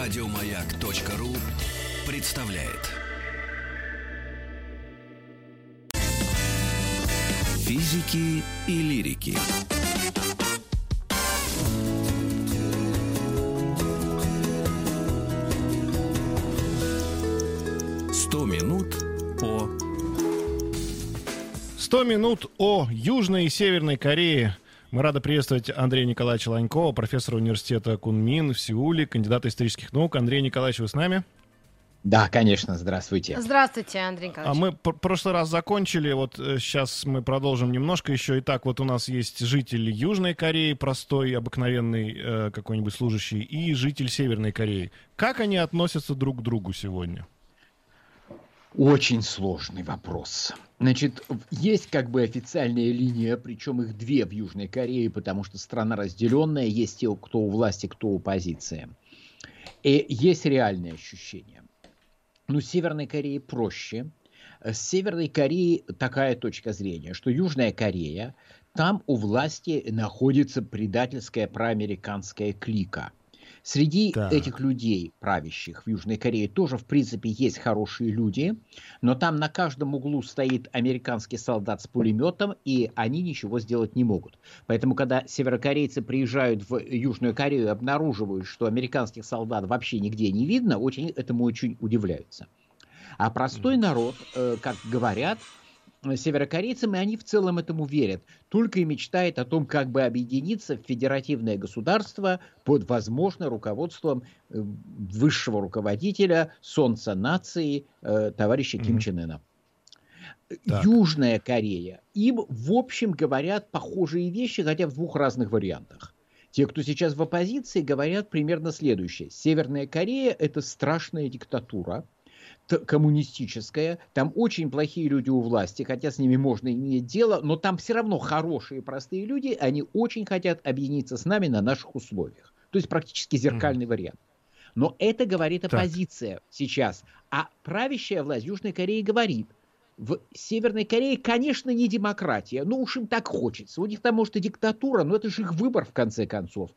Радиомаяк.ру представляет. Физики и лирики. Сто минут по 100 минут о Южной и Северной Корее. Мы рады приветствовать Андрея Николаевича Ланькова, профессора университета Кунмин в Сеуле, кандидата исторических наук. Андрей Николаевич, вы с нами? Да, конечно, здравствуйте. Здравствуйте, Андрей А Николаевич. мы в прошлый раз закончили, вот сейчас мы продолжим немножко еще. Итак, вот у нас есть житель Южной Кореи, простой, обыкновенный э, какой-нибудь служащий, и житель Северной Кореи. Как они относятся друг к другу сегодня? Очень сложный вопрос. Значит, есть как бы официальная линия, причем их две в Южной Корее, потому что страна разделенная, есть те, кто у власти, кто у оппозиции. И есть реальные ощущения. Ну, с Северной Кореей проще. С Северной Кореей такая точка зрения, что Южная Корея, там у власти находится предательская проамериканская клика. Среди Так. этих людей, правящих в Южной Корее, тоже, в принципе, есть хорошие люди, но там на каждом углу стоит американский солдат с пулеметом, и они ничего сделать не могут. Поэтому, когда северокорейцы приезжают в Южную Корею и обнаруживают, что американских солдат вообще нигде не видно, очень, этому очень удивляются. А простой народ, э, как говорят, северокорейцам, и они в целом этому верят, только и мечтает о том, как бы объединиться в федеративное государство под, возможно, руководством э, высшего руководителя, солнца нации, э, товарища Ким Мгм. Чен Ына. Так. Южная Корея. Им, в общем, говорят похожие вещи, хотя в двух разных вариантах. Те, кто сейчас в оппозиции, говорят примерно следующее. Северная Корея – это страшная диктатура, коммунистическая, там очень плохие люди у власти, хотя с ними можно иметь дело, но там все равно хорошие простые люди, они очень хотят объединиться с нами на наших условиях. То есть практически зеркальный вариант. Но это говорит Так. оппозиция сейчас. А правящая власть Южной Кореи говорит, в Северной Корее, конечно, не демократия, но уж им так хочется. У них там, может, и диктатура, но это же их выбор, в конце концов.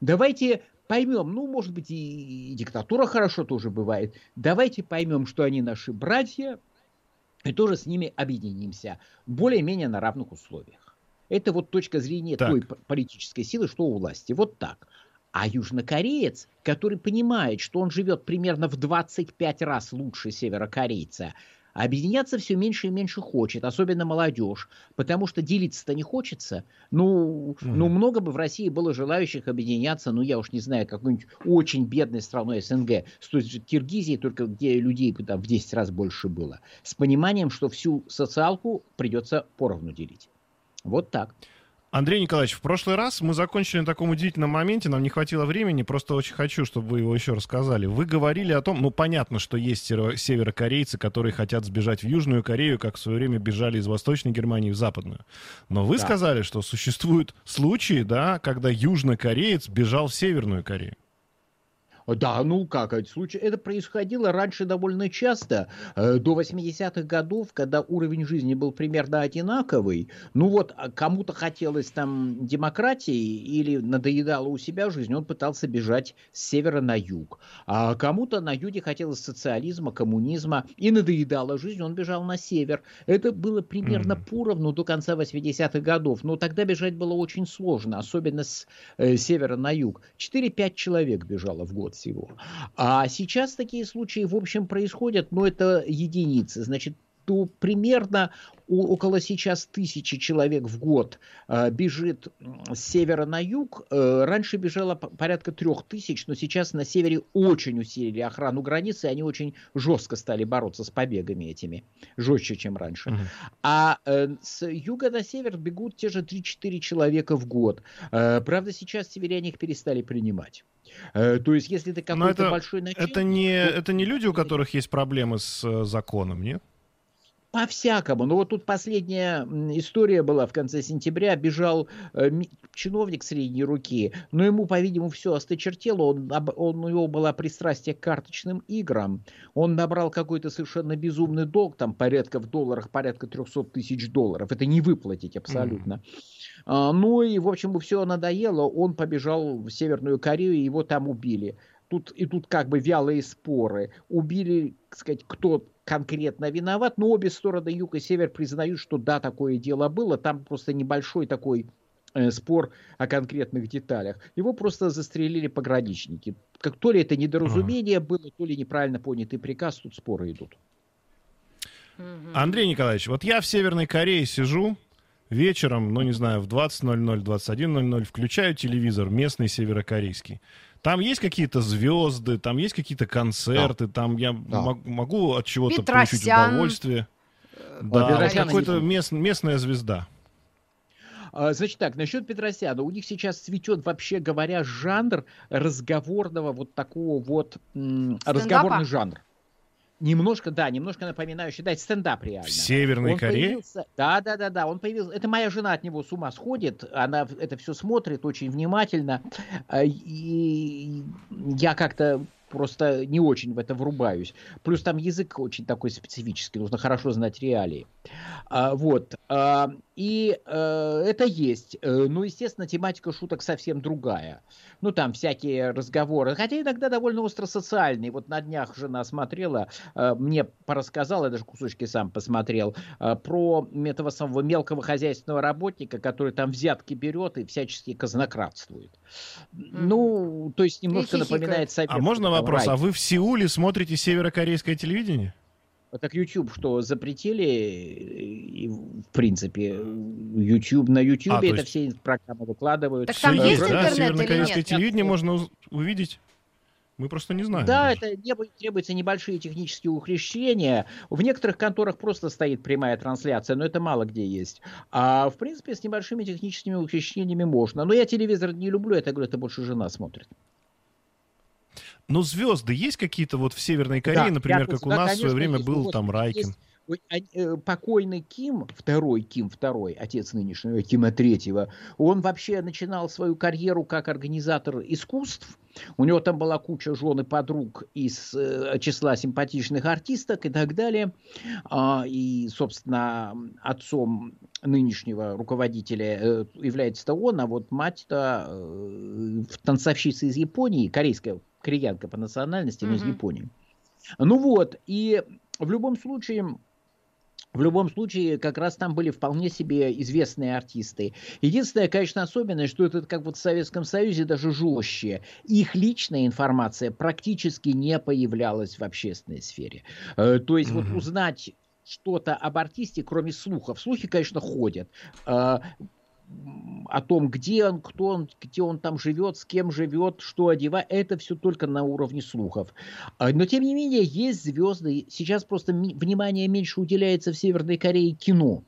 Давайте поймем, ну, может быть, и, и диктатура хорошо тоже бывает. Давайте поймем, что они наши братья, и тоже с ними объединимся. Более-менее на равных условиях. Это вот точка зрения Так. той политической силы, что у власти. Вот так. А южнокореец, который понимает, что он живет примерно в 25 раз лучше северокорейца, объединяться все меньше и меньше хочет, особенно молодежь, потому что делиться-то не хочется. Ну, Мгм. ну, много бы в России было желающих объединяться, ну, я уж не знаю, какой-нибудь очень бедной страной СНГ, с той же Киргизией, только где людей там в 10 раз больше было, с пониманием, что всю социалку придется поровну делить. Вот так. Андрей Николаевич, в прошлый раз мы закончили на таком удивительном моменте, нам не хватило времени, просто очень хочу, чтобы вы его еще рассказали. Вы говорили о том, ну понятно, что есть северо- северокорейцы, которые хотят сбежать в Южную Корею, как в свое время бежали из Восточной Германии в Западную. Но вы Да. сказали, что существуют случаи, да, когда южнокореец бежал в Северную Корею. Да, ну как это случай? Это происходило раньше довольно часто, э, до 80-х годов, когда уровень жизни был примерно одинаковый. Ну вот, а кому-то хотелось там демократии или надоедало у себя жизнь, он пытался бежать с севера на юг. А кому-то на юге хотелось социализма, коммунизма и надоедала жизнь, он бежал на север. Это было примерно Мгм. поровну до конца 80-х годов. Но тогда бежать было очень сложно, особенно с э, севера на юг. 4-5 человек бежало в год всего. А сейчас такие случаи, в общем, происходят, но это единицы. Значит, то примерно около сейчас тысячи человек в год э, бежит с севера на юг. Э, раньше бежало по- порядка трех тысяч, но сейчас на севере очень усилили охрану границы, и они очень жестко стали бороться с побегами этими, жестче, чем раньше. Мгм. А э, с юга на север бегут те же 3-4 человека в год. Правда, сейчас северяне их перестали принимать. Э, то есть, если ты какой-то это- большой начальник... Это не, то- это не люди, у которых есть проблемы с э, законом, нет? По-всякому. Ну вот тут последняя история была в конце сентября. Бежал э, чиновник средней руки, но ему, по-видимому, все осточертело. Он, он, у него было пристрастие к карточным играм. Он набрал какой-то совершенно безумный долг, там порядка в долларах, порядка 300 тысяч долларов. Это не выплатить абсолютно. А, ну и, в общем, все надоело. Он побежал в Северную Корею, его там убили. Тут и тут как бы вялые споры. Убили, так сказать, кто конкретно виноват, но обе стороны, юг и север, признают, что да, такое дело было. Там просто небольшой такой э, спор о конкретных деталях. Его просто застрелили пограничники. Как то ли это недоразумение было, то ли неправильно понятый приказ, тут споры идут. Андрей Николаевич, вот я в Северной Корее сижу, вечером, ну не знаю, в 20.00, 21.00 включаю телевизор местный северокорейский. Там есть какие-то звезды, там есть какие-то концерты, да. там я да. могу от чего-то получить удовольствие. Э, да, какой-то мест, местная звезда. А, значит так, насчет Петросяна. У них сейчас цветет, вообще говоря, жанр разговорного вот такого вот разговорный жанр. Немножко, да, немножко напоминающий, да, стендап реально. В Северной он Корее? Появился, да, да, да, да, он появился. Это моя жена от него с ума сходит, она это все смотрит очень внимательно. А, и я как-то просто не очень в это врубаюсь. Плюс там язык очень такой специфический, нужно хорошо знать реалии. А, вот. А, и а, это есть. Э, ну, естественно, тематика шуток совсем другая. Ну, там всякие разговоры, хотя иногда довольно остро-социальные. Вот на днях жена смотрела, а, мне порассказала, я даже кусочки сам посмотрел, про этого самого мелкого хозяйственного работника, который там взятки берет и всячески казнократствует. Ну, то есть немножко напоминает Совет. А можно вопрос? Рай. А вы в Сеуле смотрите северокорейское телевидение? Так YouTube что, запретили? И, в принципе, YouTube на YouTube а, это есть... все программы выкладывают. Так там есть интернет да, северокорейское телевидение можно увидеть? Мы просто не знаем. Да, даже. это требуются небольшие технические ухищрения. В некоторых конторах просто стоит прямая трансляция, но это мало где есть. А в принципе с небольшими техническими ухищрениями можно. Но я телевизор не люблю, это говорю, это больше жена смотрит. Но звезды есть какие-то вот в Северной Корее, да, например, как у нас в свое время был вот, там Райкин? Есть э, покойный Ким, второй Ким, второй, отец нынешнего Кима третьего, он вообще начинал свою карьеру как организатор искусств. У него там была куча жен и подруг из э, числа симпатичных артисток и так далее. А, и, собственно, отцом нынешнего руководителя э, является-то он, а вот мать-то э, танцовщица из Японии, корейская кореянка по национальности, но mm-hmm. из Японии. Ну вот, и в любом случае, в любом случае, как раз там были вполне себе известные артисты. Единственное, конечно, особенность, что это как вот в Советском Союзе даже жестче. Их личная информация практически не появлялась в общественной сфере. Э, то есть mm-hmm. вот узнать что-то об артисте, кроме слухов. Слухи, конечно, ходят. О том, где он, кто он, где он там живет, с кем живет, что одевает, это все только на уровне слухов. А, но, тем не менее, есть звезды. Сейчас просто внимание меньше уделяется в Северной Корее кино.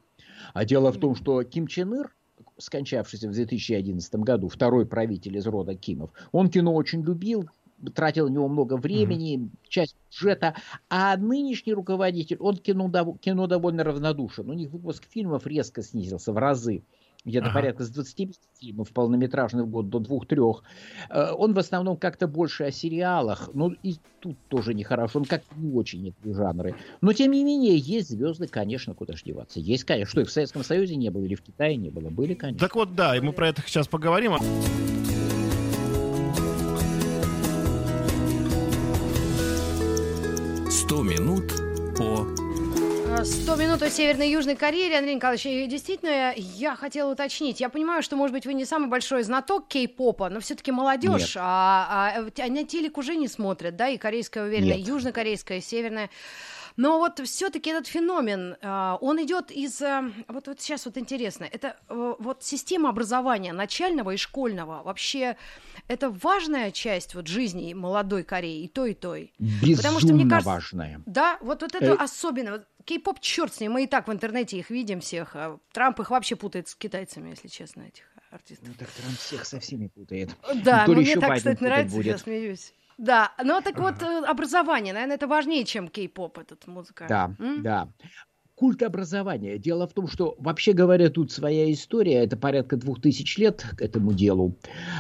А дело в том, что Ким Чен Ир, скончавшийся в 2011 году, второй правитель из рода Кимов, он кино очень любил, тратил на него много времени, mm-hmm. часть бюджета, а нынешний руководитель, он кино, кино довольно равнодушен. У них выпуск фильмов резко снизился в разы где-то ага. порядка с 25 фильмов полнометражных в год до двух-трех. Э, он в основном как-то больше о сериалах, ну и тут тоже нехорошо, он как не очень эти жанры. Но тем не менее, есть звезды, конечно, куда ж деваться. Есть, конечно, что и в Советском Союзе не было, или в Китае не было, были, конечно. Так вот, да, и мы про это сейчас поговорим. Сто минут 100 минут о Северной и Южной Корее. Андрей Николаевич, действительно, я хотела уточнить. Я понимаю, что, может быть, вы не самый большой знаток кей-попа, но все-таки молодежь, а, а, а телек уже не смотрят, да, и корейская, уверена, и южнокорейская, и северная. Но вот все-таки этот феномен, а, он идет из... А, вот, вот сейчас вот интересно, это э, вот система образования начального и школьного вообще это важная часть вот жизни молодой Кореи, и той, и той. Безумно Потому что, мне кажется, важная. Да, вот, вот это э... особенно. Кей-поп, черт с ним, мы и так в интернете их видим всех. А Трамп их вообще путает с китайцами, если честно, этих артистов. Ну так Трамп всех со всеми путает. Да, ну, мне так, кстати, нравится, будет. я смеюсь. Да, ну так вот э, образование, наверное, это важнее, чем кей-поп, этот музыка. Да, М? да культ образования. Дело в том, что, вообще говоря, тут своя история, это порядка двух тысяч лет к этому делу.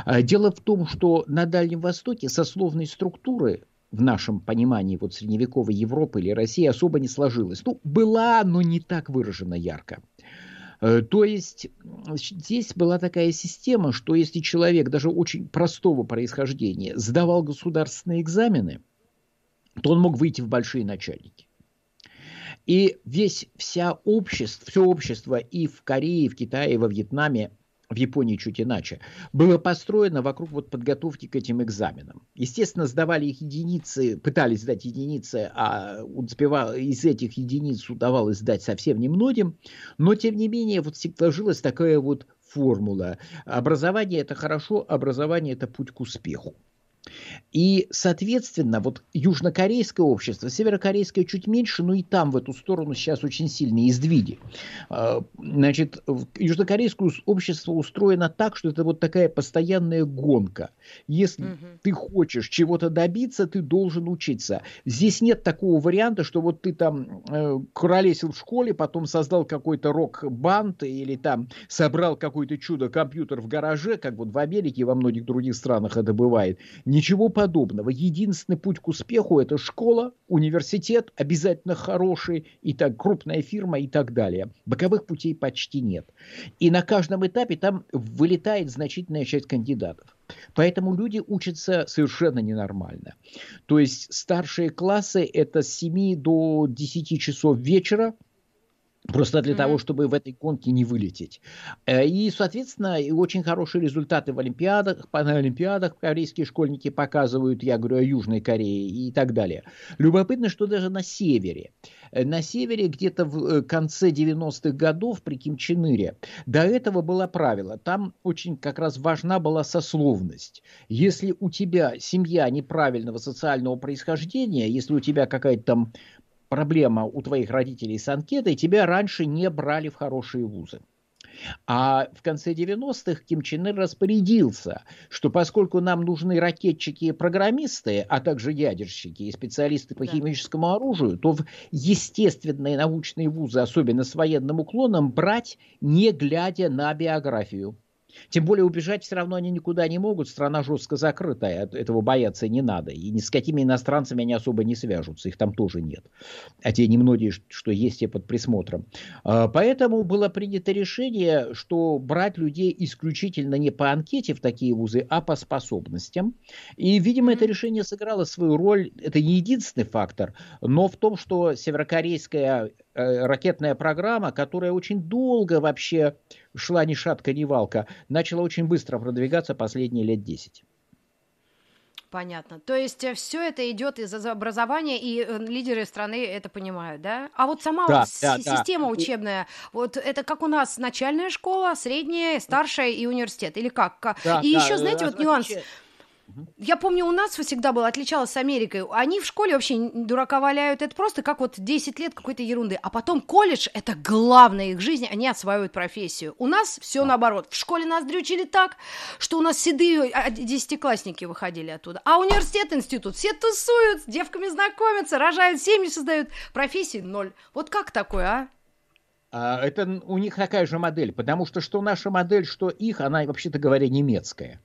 А, дело в том, что на Дальнем Востоке сословной структуры в нашем понимании вот средневековой Европы или России особо не сложилась. Ну, была, но не так выражена ярко. Э, то есть здесь была такая система, что если человек даже очень простого происхождения сдавал государственные экзамены, то он мог выйти в большие начальники. И весь вся общество, все общество и в Корее, и в Китае, и во Вьетнаме в Японии чуть иначе, было построено вокруг вот подготовки к этим экзаменам. Естественно, сдавали их единицы, пытались сдать единицы, а успевал, из этих единиц удавалось сдать совсем немногим, но тем не менее вот сложилась такая вот формула. Образование – это хорошо, образование – это путь к успеху. И, соответственно, вот южнокорейское общество, северокорейское чуть меньше, но и там в эту сторону сейчас очень сильные сдвиги. А, значит, южнокорейское общество устроено так, что это вот такая постоянная гонка. Если угу. ты хочешь чего-то добиться, ты должен учиться. Здесь нет такого варианта, что вот ты там э, куролесил в школе, потом создал какой-то рок-банд или там собрал какое-то чудо-компьютер в гараже, как вот в Америке и во многих других странах это бывает Ничего подобного. Единственный путь к успеху – это школа, университет, обязательно хороший, и так крупная фирма и так далее. Боковых путей почти нет. И на каждом этапе там вылетает значительная часть кандидатов. Поэтому люди учатся совершенно ненормально. То есть старшие классы – это с 7 до 10 часов вечера – Просто для mm-hmm. того, чтобы в этой гонке не вылететь. Э, и, соответственно, очень хорошие результаты в Олимпиадах, на Олимпиадах корейские школьники показывают, я говорю о Южной Корее и так далее. Любопытно, что даже на севере, э, на севере где-то в э, конце 90-х годов при Ким Чен Ыре, до этого было правило, там очень как раз важна была сословность. Если у тебя семья неправильного социального происхождения, если у тебя какая-то там проблема у твоих родителей с анкетой, тебя раньше не брали в хорошие вузы. А в конце 90-х Ким Чен Ыр распорядился, что поскольку нам нужны ракетчики и программисты, а также ядерщики и специалисты по да. химическому оружию, то в естественные научные вузы, особенно с военным уклоном, брать не глядя на биографию. Тем более убежать все равно они никуда не могут, страна жестко закрытая, этого бояться не надо. И ни с какими иностранцами они особо не свяжутся, их там тоже нет. А те немногие, что есть, те под присмотром. А, поэтому было принято решение, что брать людей исключительно не по анкете в такие вузы, а по способностям. И, видимо, это решение сыграло свою роль. Это не единственный фактор, но в том, что северокорейская ракетная программа, которая очень долго вообще шла ни шатка, ни валка, начала очень быстро продвигаться последние лет 10. Понятно. То есть э, все это идет из образования, и э, лидеры страны это понимают, да? А вот сама да, вот да, система да. учебная, вот это как у нас начальная школа, средняя, старшая и университет, или как? Да, и да, еще, знаете, вот нюанс. Я помню, у нас всегда было, отличалось с Америкой. Они в школе вообще дурака валяют. Это просто как вот 10 лет какой-то ерунды. А потом колледж — это главное их жизни. Они осваивают профессию. У нас все наоборот. В школе нас дрючили так, что у нас седые а, десятиклассники выходили оттуда. А университет, институт, все тусуют, с девками знакомятся, рожают семьи, создают. Профессии ноль. Вот как такое, а? а это у них такая же модель, потому что что наша модель, что их, она, вообще-то говоря, немецкая.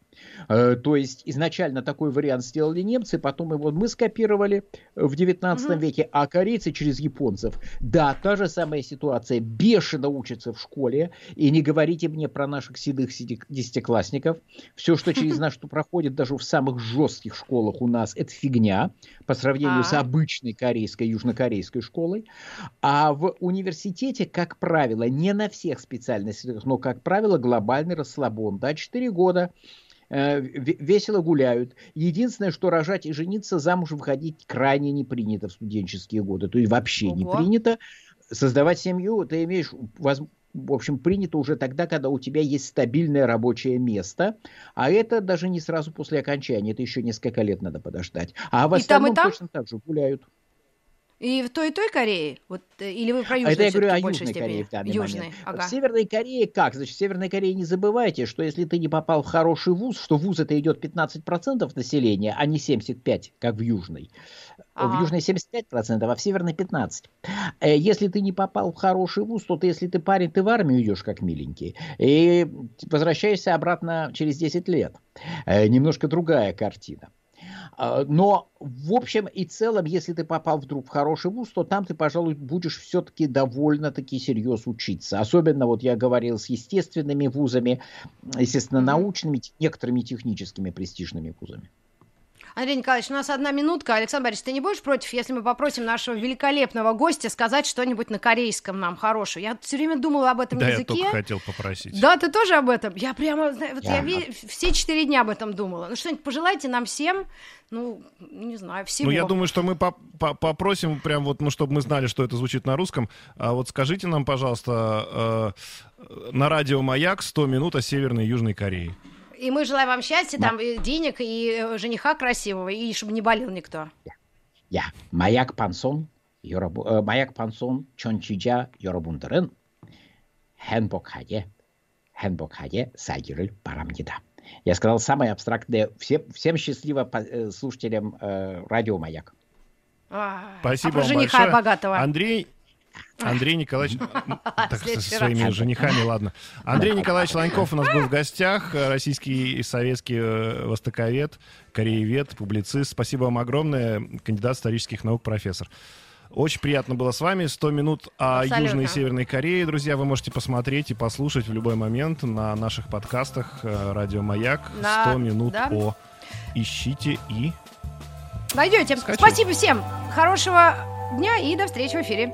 Э, то есть изначально такой вариант сделали немцы, потом его мы скопировали в 19 угу. веке, а корейцы через японцев. Да, та же самая ситуация. Бешено учатся в школе. И не говорите мне про наших седых десятиклассников. Все, что через нас что проходит даже в самых жестких школах у нас, это фигня по сравнению с а. обычной корейской, южнокорейской школой. А в университете, как правило, не на всех специальностях, но, как правило, глобальный расслабон. Да, 4 года Э, весело гуляют. Единственное, что рожать и жениться, замуж выходить крайне не принято в студенческие годы. То есть вообще Ого. не принято. Создавать семью ты имеешь в общем, принято уже тогда, когда у тебя есть стабильное рабочее место, а это даже не сразу после окончания, это еще несколько лет надо подождать. А в остальном и там, и там? точно так же гуляют. И в той и той Корее? Вот, э, или вы про Южную Это я говорю о Южной степени? Корее в данный Южной, момент. Ага. В Северной Корее как? Значит, в Северной Корее не забывайте, что если ты не попал в хороший вуз, что вуз это идет 15% населения, а не 75%, как в Южной. Ага. В Южной 75%, а в Северной 15%. Э, если ты не попал в хороший вуз, то ты, если ты парень, ты в армию идешь как миленький. И возвращаешься обратно через 10 лет. Э, немножко другая картина. А, но в общем и целом, если ты попал вдруг в хороший вуз, то там ты, пожалуй, будешь все-таки довольно-таки серьезно учиться. Особенно, вот я говорил, с естественными вузами, естественно, научными, некоторыми техническими престижными вузами. Андрей Николаевич, у нас одна минутка. Александр Борисович, ты не будешь против, если мы попросим нашего великолепного гостя сказать что-нибудь на корейском нам хорошее? Я все время думала об этом да, языке. Да, я только хотел попросить. Да, ты тоже об этом? Я прямо, вот я, я все четыре дня об этом думала. Ну что-нибудь пожелайте нам всем, ну, не знаю, всего. Ну, я думаю, что мы попросим прям вот, ну, чтобы мы знали, что это звучит на русском. А вот скажите нам, пожалуйста, э, на радио «Маяк» 100 минут о Северной и Южной Корее. И мы желаем вам счастья, там и денег, и э, жениха красивого, и чтобы не болел никто. Я. Маяк Пансон, э, Маяк Пансон, Чончиджа, Йорабундарын, Хенбокхаге, Хенбокхаге, Сагирыль, Парамнида. Я сказал самое абстрактное. Всем, всем счастливо э, слушателям радио «Маяк». А, Спасибо а вам большое. богатого. Андрей Андрей Николаевич... Так, со своими женихами, ладно. Андрей Николаевич Ланьков у нас был в гостях, российский и советский э, востоковед, кореевед, публицист. Спасибо вам огромное, кандидат исторических наук, профессор. Очень приятно было с вами. 100 минут о Абсолютно. Южной и Северной Корее. Друзья, вы можете посмотреть и послушать в любой момент на наших подкастах э, «Радио Маяк». 100 Да, минут да. о... Ищите и... Найдете. Скачивай. Спасибо всем. Хорошего дня и до встречи в эфире.